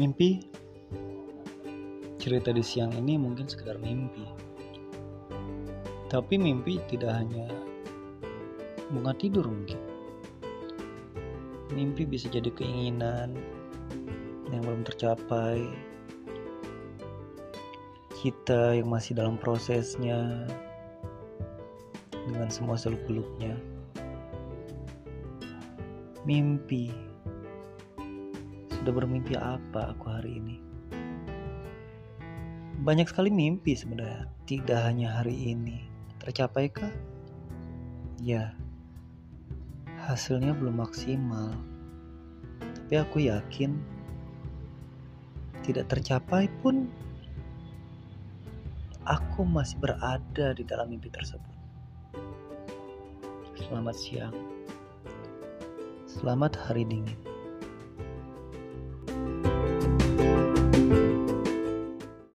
Mimpi cerita di siang ini mungkin sekedar mimpi. Tapi mimpi tidak hanya bunga tidur mungkin. Mimpi bisa jadi keinginan yang belum tercapai. Kita yang masih dalam prosesnya dengan semua seluk-beluknya. Mimpi. Sudah bermimpi apa aku hari ini? Banyak sekali mimpi sebenarnya, tidak hanya hari ini. Tercapaikah? Ya. Hasilnya belum maksimal. Tapi aku yakin tidak tercapai pun aku masih berada di dalam mimpi tersebut. Selamat siang. Selamat hari dingin.